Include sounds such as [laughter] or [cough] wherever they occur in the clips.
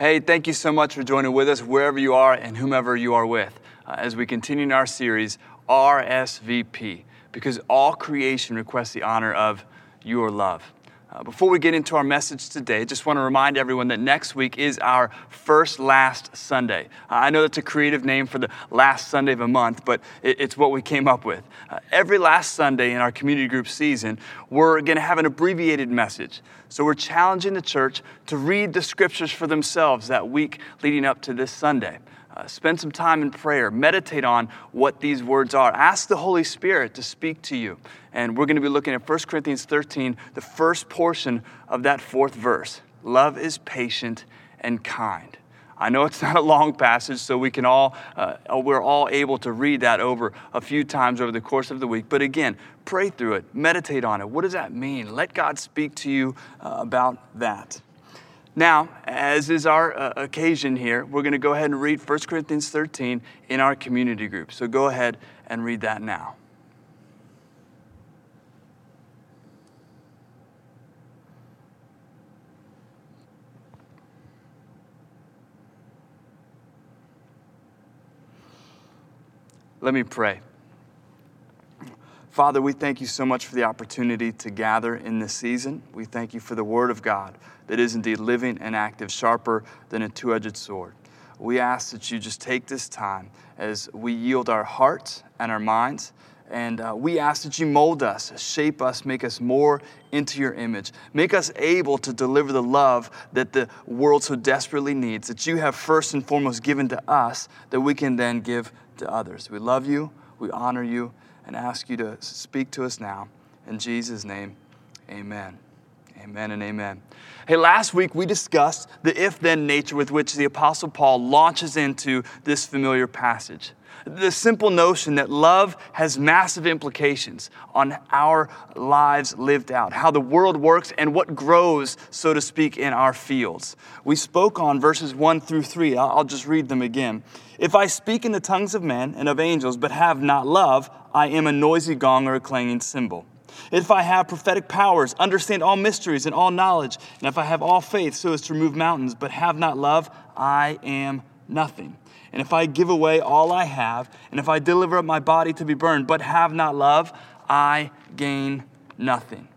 Hey, thank you so much for joining with us wherever you are and whomever you are with uh, as we continue in our series, RSVP, because all creation requests the honor of your love. Uh, before we get into our message today, just want to remind everyone that next week is our first last Sunday. Uh, I know that's a creative name for the last Sunday of a month, but it, it's what we came up with. Uh, every last Sunday in our community group season, we're going to have an abbreviated message. So we're challenging the church to read the scriptures for themselves that week leading up to this Sunday. Uh, spend some time in prayer. Meditate on what these words are. Ask the Holy Spirit to speak to you. And we're going to be looking at 1 Corinthians 13, the first portion of that fourth verse. Love is patient and kind. I know it's [laughs] not a long passage, so we can all, uh, we're all able to read that over a few times over the course of the week. But again, pray through it, meditate on it. What does that mean? Let God speak to you uh, about that. Now, as is our uh, occasion here, we're going to go ahead and read 1 Corinthians 13 in our community group. So go ahead and read that now. Let me pray. Father, we thank you so much for the opportunity to gather in this season. We thank you for the Word of God that is indeed living and active, sharper than a two edged sword. We ask that you just take this time as we yield our hearts and our minds. And uh, we ask that you mold us, shape us, make us more into your image. Make us able to deliver the love that the world so desperately needs, that you have first and foremost given to us, that we can then give to others. We love you, we honor you, and ask you to speak to us now. In Jesus' name, amen. Amen and amen. Hey, last week we discussed the if then nature with which the Apostle Paul launches into this familiar passage. The simple notion that love has massive implications on our lives lived out, how the world works, and what grows, so to speak, in our fields. We spoke on verses 1 through 3. I'll just read them again. If I speak in the tongues of men and of angels, but have not love, I am a noisy gong or a clanging cymbal. If I have prophetic powers, understand all mysteries and all knowledge, and if I have all faith so as to remove mountains, but have not love, I am nothing. And if I give away all I have, and if I deliver up my body to be burned, but have not love, I gain nothing.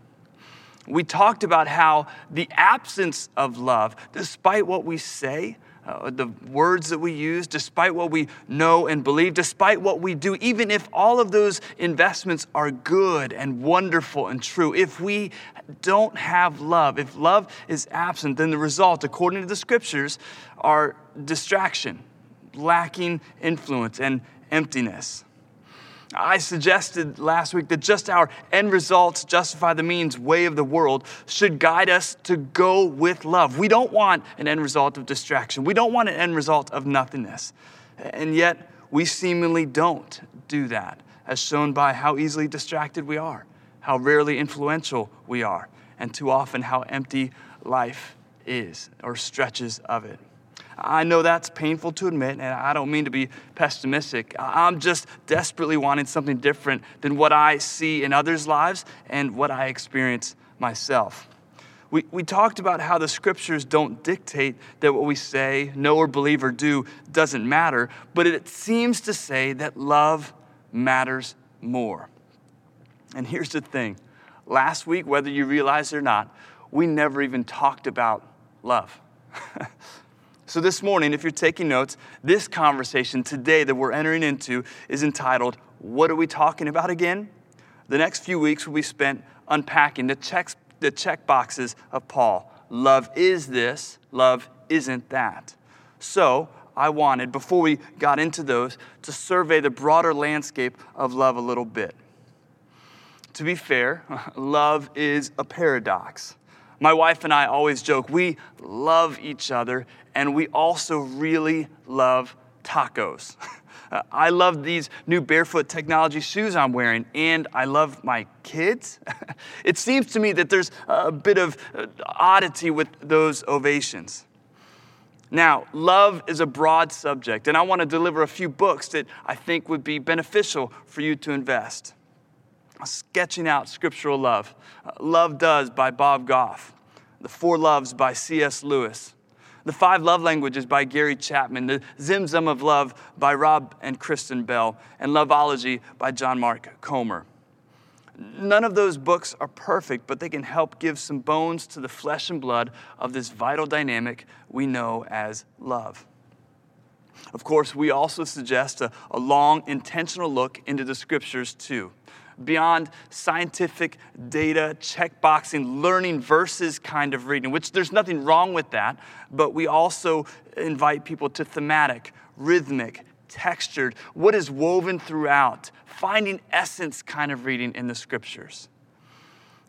We talked about how the absence of love, despite what we say, uh, the words that we use, despite what we know and believe, despite what we do, even if all of those investments are good and wonderful and true, if we don't have love, if love is absent, then the result, according to the scriptures, are distraction, lacking influence, and emptiness. I suggested last week that just our end results justify the means way of the world should guide us to go with love. We don't want an end result of distraction, we don't want an end result of nothingness. And yet, we seemingly don't do that, as shown by how easily distracted we are, how rarely influential we are, and too often how empty life is or stretches of it. I know that's painful to admit, and I don't mean to be pessimistic. I'm just desperately wanting something different than what I see in others' lives and what I experience myself. We, we talked about how the scriptures don't dictate that what we say, know, or believe or do doesn't matter, but it seems to say that love matters more. And here's the thing last week, whether you realize it or not, we never even talked about love. [laughs] So, this morning, if you're taking notes, this conversation today that we're entering into is entitled, What Are We Talking About Again? The next few weeks will be spent unpacking the, checks, the check boxes of Paul. Love is this, love isn't that. So, I wanted, before we got into those, to survey the broader landscape of love a little bit. To be fair, [laughs] love is a paradox. My wife and I always joke, we love each other and we also really love tacos. [laughs] I love these new barefoot technology shoes I'm wearing, and I love my kids. [laughs] it seems to me that there's a bit of uh, oddity with those ovations. Now, love is a broad subject, and I want to deliver a few books that I think would be beneficial for you to invest sketching out scriptural love. Uh, love Does by Bob Goff. The Four Loves by C.S. Lewis. The Five Love Languages by Gary Chapman, The Zim Zum of Love by Rob and Kristen Bell, and Loveology by John Mark Comer. None of those books are perfect, but they can help give some bones to the flesh and blood of this vital dynamic we know as love. Of course, we also suggest a, a long, intentional look into the scriptures too beyond scientific data, checkboxing, learning verses kind of reading, which there's nothing wrong with that, but we also invite people to thematic, rhythmic, textured, what is woven throughout, finding essence kind of reading in the scriptures.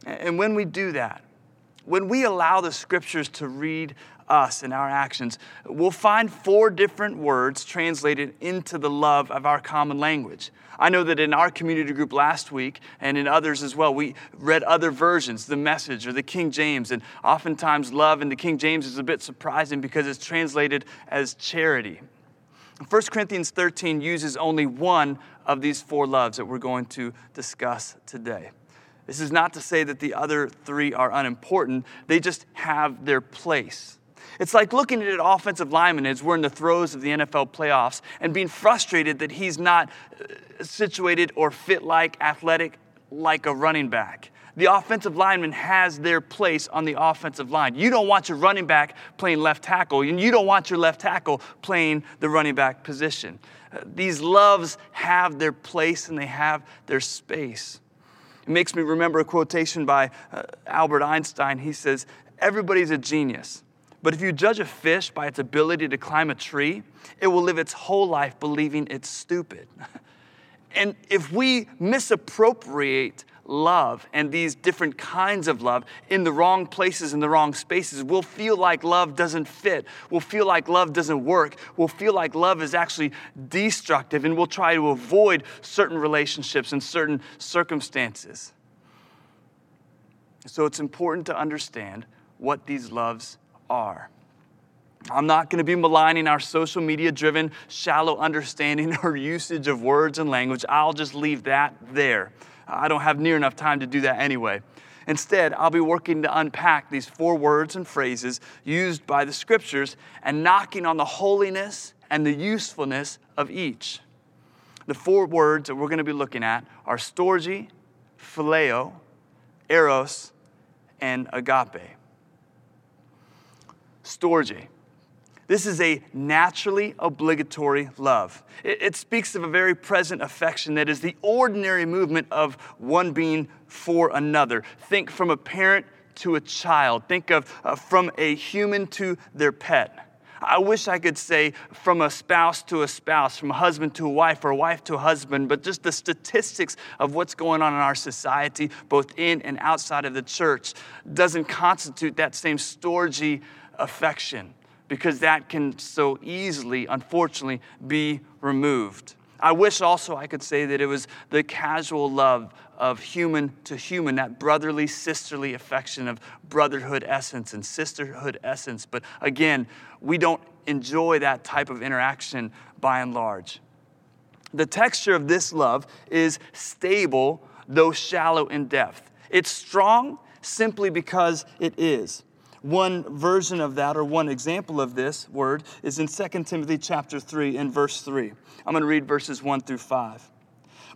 And when we do that, when we allow the scriptures to read us and our actions, we'll find four different words translated into the love of our common language. I know that in our community group last week and in others as well, we read other versions, the message or the King James, and oftentimes love in the King James is a bit surprising because it's translated as charity. 1 Corinthians 13 uses only one of these four loves that we're going to discuss today. This is not to say that the other three are unimportant, they just have their place. It's like looking at an offensive lineman as we're in the throes of the NFL playoffs and being frustrated that he's not uh, situated or fit like, athletic like a running back. The offensive lineman has their place on the offensive line. You don't want your running back playing left tackle, and you don't want your left tackle playing the running back position. Uh, these loves have their place and they have their space. It makes me remember a quotation by uh, Albert Einstein. He says, Everybody's a genius. But if you judge a fish by its ability to climb a tree, it will live its whole life believing it's stupid. [laughs] and if we misappropriate love and these different kinds of love in the wrong places, in the wrong spaces, we'll feel like love doesn't fit. We'll feel like love doesn't work. We'll feel like love is actually destructive, and we'll try to avoid certain relationships and certain circumstances. So it's important to understand what these loves are. I'm not going to be maligning our social media driven, shallow understanding [laughs] or usage of words and language. I'll just leave that there. I don't have near enough time to do that anyway. Instead, I'll be working to unpack these four words and phrases used by the scriptures and knocking on the holiness and the usefulness of each. The four words that we're going to be looking at are storge, phileo, eros, and agape. Storge. This is a naturally obligatory love. It, it, speaks of a very present affection that is the ordinary movement of one being for another. Think from a parent to a child, think of uh, from a human to their pet. I wish I could say from a spouse to a spouse, from a husband to a wife, or a wife to a husband, but just the statistics of what's going on in our society, both in and outside of the church, doesn't constitute that same storge affection because that can so easily, unfortunately, be removed. I wish also I could say that it was the casual love of human to human, that brotherly, sisterly affection of brotherhood essence and sisterhood essence. But again, we don't enjoy that type of interaction by and large. The texture of this love is stable, though shallow in depth. It's strong simply because it is. One version of that, or one example of this word, is in 2 Timothy chapter 3 and verse 3. I'm going to read verses 1 through 5.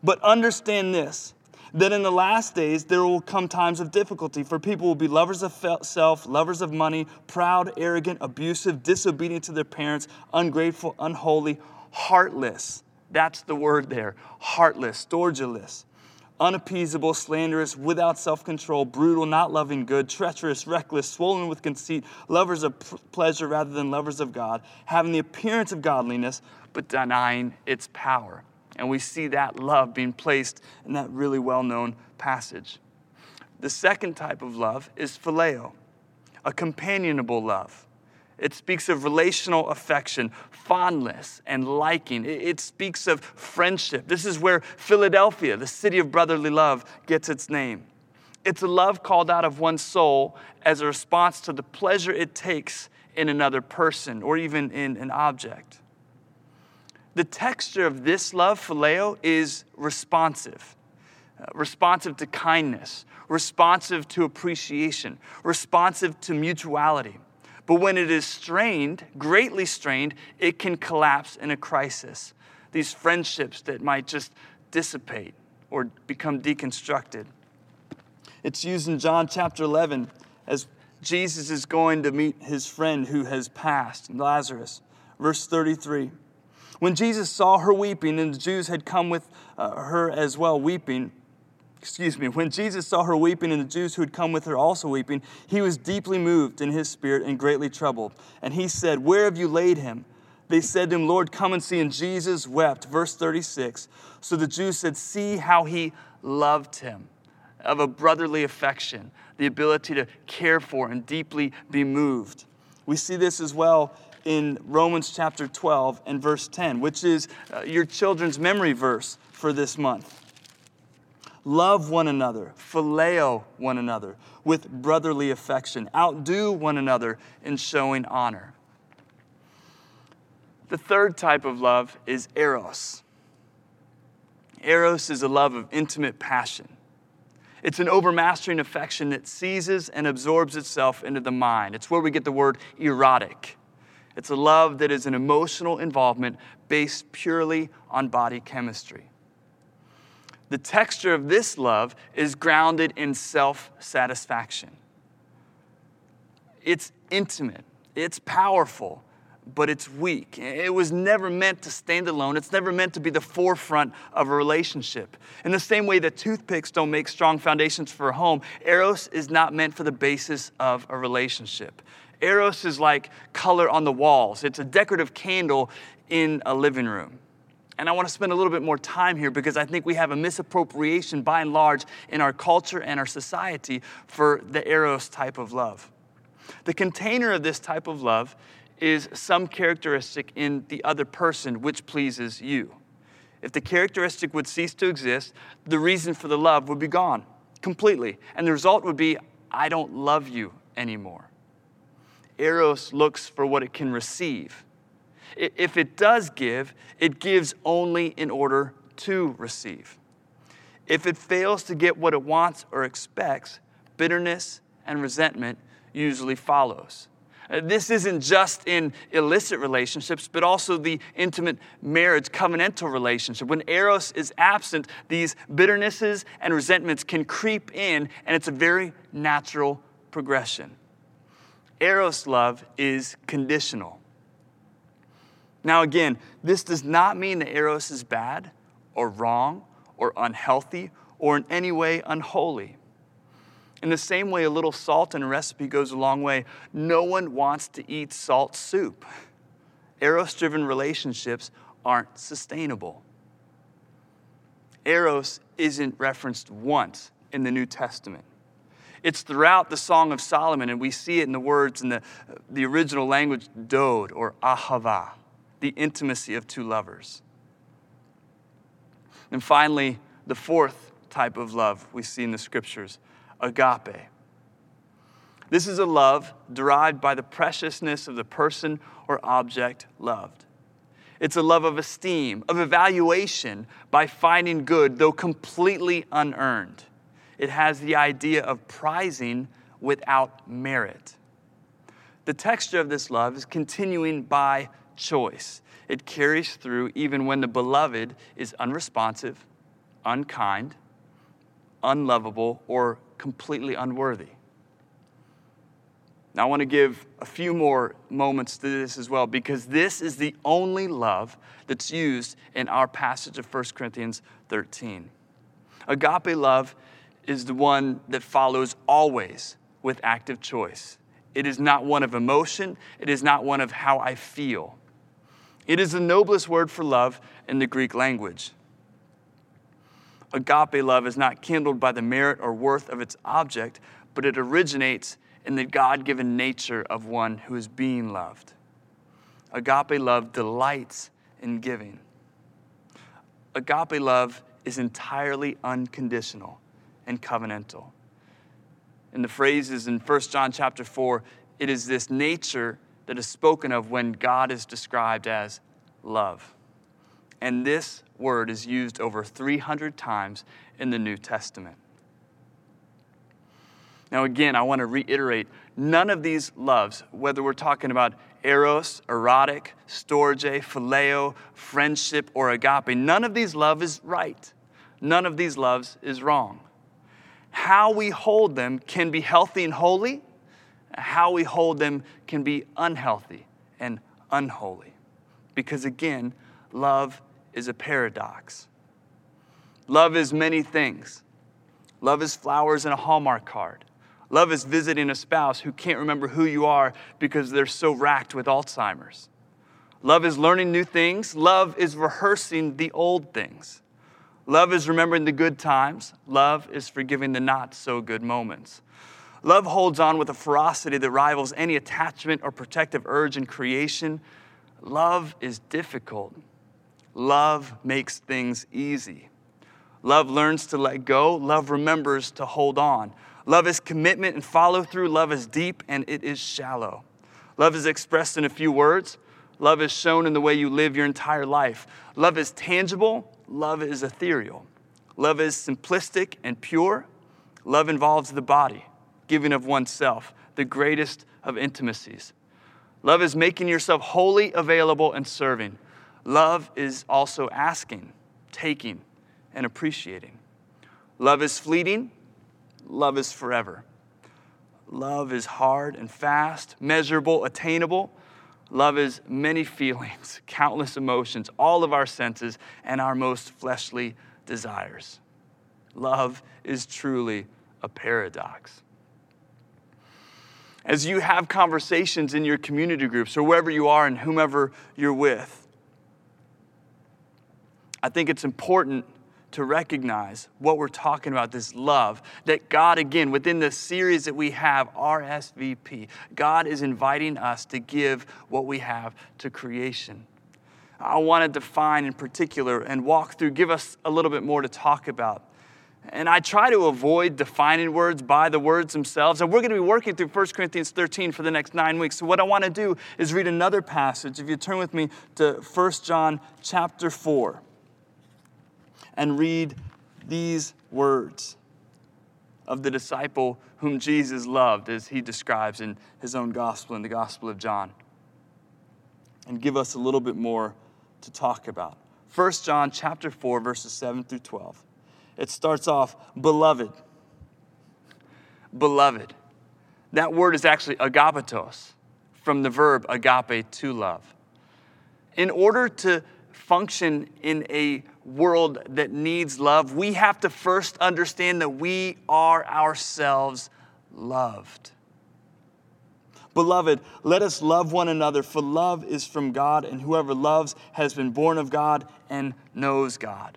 But understand this that in the last days there will come times of difficulty, for people will be lovers of self, lovers of money, proud, arrogant, abusive, disobedient to their parents, ungrateful, unholy, heartless. That's the word there heartless, storgiless unappeasable, slanderous, without self control, brutal, not loving good, treacherous, reckless, swollen with conceit, lovers of pleasure rather than lovers of God, having the appearance of godliness, but denying its power. And we see that love being placed in that really well known passage. The second type of love is phileo, a companionable love. It speaks of relational affection, fondness, and liking. It, speaks of friendship. This is where Philadelphia, the city of brotherly love, gets its name. It's a love called out of one's soul as a response to the pleasure it takes in another person or even in an object. The texture of this love, phileo, is responsive. Uh, responsive to kindness, responsive to appreciation, responsive to mutuality But when it is strained, greatly strained, it can collapse in a crisis. These friendships that might just dissipate or become deconstructed. It's used in John chapter 11 as Jesus is going to meet his friend who has passed, Lazarus. Verse 33. When Jesus saw her weeping, and the Jews had come with uh, her as well, weeping, excuse me, when Jesus saw her weeping and the Jews who had come with her also weeping, he was deeply moved in his spirit and greatly troubled. And he said, Where have you laid him? They said to him, Lord, come and see. And Jesus wept. Verse 36. So the Jews said, See how he loved him, of a brotherly affection, the ability to care for and deeply be moved. We see this as well in Romans chapter 12 and verse 10, which is uh, your children's memory verse for this month. Love one another, phileo one another with brotherly affection, outdo one another in showing honor. The third type of love is eros. Eros is a love of intimate passion. It's an overmastering affection that seizes and absorbs itself into the mind. It's where we get the word erotic. It's a love that is an emotional involvement based purely on body chemistry. The texture of this love is grounded in self satisfaction. It's intimate, it's powerful, but it's weak. It was never meant to stand alone. It's never meant to be the forefront of a relationship. In the same way that toothpicks don't make strong foundations for a home, Eros is not meant for the basis of a relationship. Eros is like color on the walls, it's a decorative candle in a living room. And I want to spend a little bit more time here because I think we have a misappropriation by and large in our culture and our society for the Eros type of love. The container of this type of love is some characteristic in the other person which pleases you. If the characteristic would cease to exist, the reason for the love would be gone completely. And the result would be, I don't love you anymore. Eros looks for what it can receive. If it does give, it gives only in order to receive. If it fails to get what it wants or expects, bitterness and resentment usually follows. Uh, this isn't just in illicit relationships, but also the intimate marriage, covenantal relationship. When Eros is absent, these bitternesses and resentments can creep in, and it's a very natural progression. Eros love is conditional. Now, again, this does not mean that Eros is bad or wrong or unhealthy or in any way unholy. In the same way, a little salt in a recipe goes a long way. No one wants to eat salt soup. Eros driven relationships aren't sustainable. Eros isn't referenced once in the New Testament. It's throughout the Song of Solomon, and we see it in the words in the, the original language, dode or ahava, the intimacy of two lovers. And finally, the fourth type of love we see in the scriptures agape. This is a love derived by the preciousness of the person or object loved. It's a love of esteem, of evaluation by finding good, though completely unearned. It has the idea of prizing without merit. The texture of this love is continuing by choice. It carries through even when the beloved is unresponsive, unkind, unlovable, or completely unworthy. Now, I want to give a few more moments to this as well because this is the only love that's used in our passage of 1 Corinthians 13. Agape love is the one that follows always with active choice. It is not one of emotion, it is not one of how I feel. It is the noblest word for love in the Greek language agape love is not kindled by the merit or worth of its object, but it originates in the God given nature of one who is being loved. Agape love delights in giving. Agape love is entirely unconditional and covenantal. In the phrases in 1 John chapter 4, it is this nature that is spoken of when God is described as love. And this word is used over 300 times in the New Testament. Now, again, I want to reiterate none of these loves, whether we're talking about eros, erotic, storge, phileo, friendship, or agape, none of these love is right. None of these loves is wrong. How we hold them can be healthy and holy, how we hold them can be unhealthy and unholy. Because again, love is a paradox. Love is many things. Love is flowers and a Hallmark card. Love is visiting a spouse who can't remember who you are because they're so racked with Alzheimer's. Love is learning new things. Love is rehearsing the old things. Love is remembering the good times. Love is forgiving the not so good moments. Love holds on with a ferocity that rivals any attachment or protective urge in creation. Love is difficult. Love makes things easy. Love learns to let go. Love remembers to hold on. Love is commitment and follow through. Love is deep and it is shallow. Love is expressed in a few words. Love is shown in the way you live your entire life. Love is tangible. Love is ethereal. Love is simplistic and pure. Love involves the body, giving of oneself, the greatest of intimacies. Love is making yourself wholly available and serving. Love is also asking, taking, and appreciating. Love is fleeting love is forever. Love is hard and fast, measurable, attainable. Love is many [laughs] feelings, countless emotions, all of our senses, and our most fleshly desires. Love is truly a paradox. As you have conversations in your community groups or wherever you are and whomever you're with, I think it's important to recognize what we're talking about this love that God, again, within the series that we have, RSVP, God is inviting us to give what we have to creation. I want to define in particular and walk through, give us a little bit more to talk about. And I try to avoid defining words by the words themselves. And we're going to be working through 1 Corinthians 13 for the next nine weeks. So, what I want to do is read another passage. If you turn with me to 1 John chapter 4 and read these words of the disciple whom Jesus loved, as he describes in his own gospel, in the Gospel of John, and give us a little bit more to talk about. 1 John chapter 4, verses 7 through 12. It starts off, beloved. Beloved. That word is actually agapetos, from the verb agape, to love. In order to function in a world that needs love, we have to first understand that we are ourselves loved. Beloved, let us love one another, for love is from God, and whoever loves has been born of God and knows God.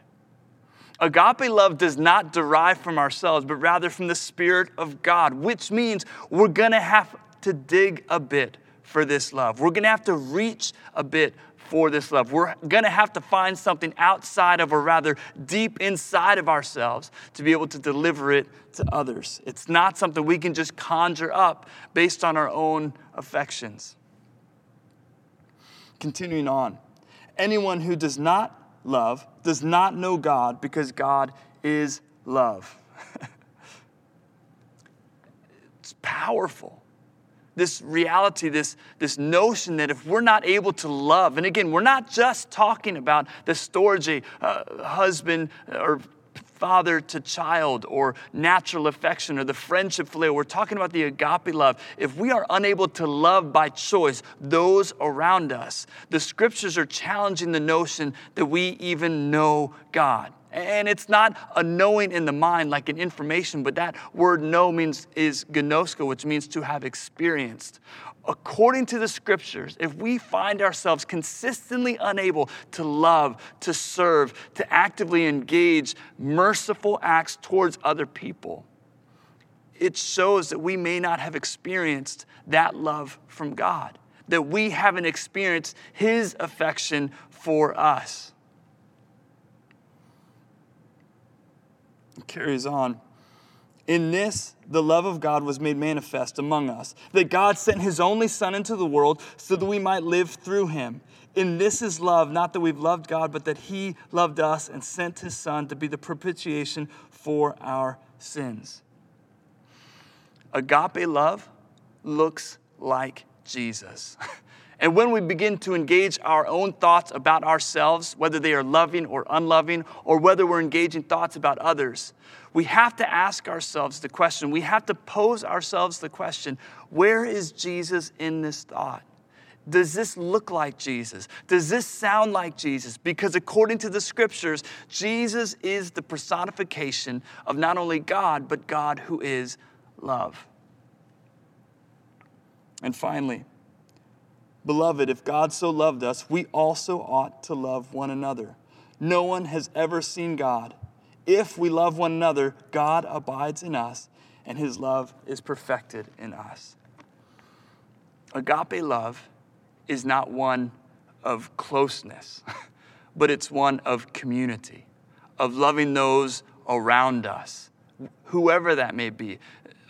Agape love does not derive from ourselves, but rather from the Spirit of God, which means we're gonna have to dig a bit for this love. We're gonna have to reach a bit for this love. We're to have to find something outside of, or rather deep inside of ourselves, to be able to deliver it to others. It's not something we can just conjure up based on our own affections. Continuing on, anyone who does not love does not know God because God is love. [laughs] it's powerful this reality, this, this notion that if we're not able to love, and again, we're not just talking about the storge, uh, husband or father to child or natural affection or the friendship phileo. We're talking about the agape love. If we are unable to love by choice those around us, the scriptures are challenging the notion that we even know God. And it's not a knowing in the mind like an information, but that word know means is gnosko, which means to have experienced. According to the scriptures, if we find ourselves consistently unable to love, to serve, to actively engage merciful acts towards other people, it shows that we may not have experienced that love from God, that we haven't experienced His affection for us. carries on. In this, the love of God was made manifest among us, that God sent his only Son into the world so that we might live through him. In this is love, not that we've loved God, but that he loved us and sent his Son to be the propitiation for our sins. Agape love looks like Jesus. [laughs] And when we begin to engage our own thoughts about ourselves, whether they are loving or unloving, or whether we're engaging thoughts about others, we have to ask ourselves the question, we have to pose ourselves the question where is Jesus in this thought? Does this look like Jesus? Does this sound like Jesus? Because according to the scriptures, Jesus is the personification of not only God, but God who is love. And finally, beloved, if God so loved us, we also ought to love one another. No one has ever seen God. If we love one another, God abides in us, and his love is perfected in us. Agape love is not one of closeness, [laughs] but it's one of community, of loving those around us, whoever that may be.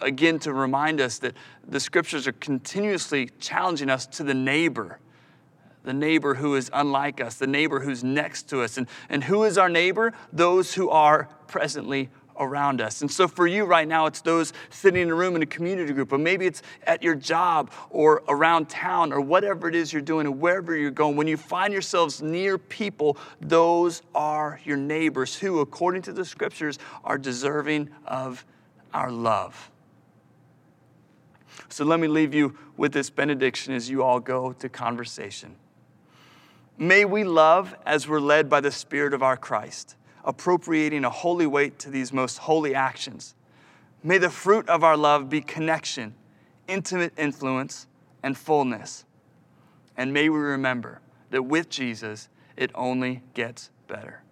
Again, to remind us that the scriptures are continuously challenging us to the neighbor, the neighbor who is unlike us, the neighbor who's next to us. And, and who is our neighbor? Those who are presently around us. And so for you right now, it's those sitting in a room in a community group, or maybe it's at your job or around town or whatever it is you're doing and wherever you're going. When you find yourselves near people, those are your neighbors who, according to the scriptures, are deserving of our love. So let me leave you with this benediction as you all go to conversation. May we love as we're led by the Spirit of our Christ appropriating a holy weight to these most holy actions. May the fruit of our love be connection, intimate influence, and fullness. And may we remember that with Jesus, it only gets better.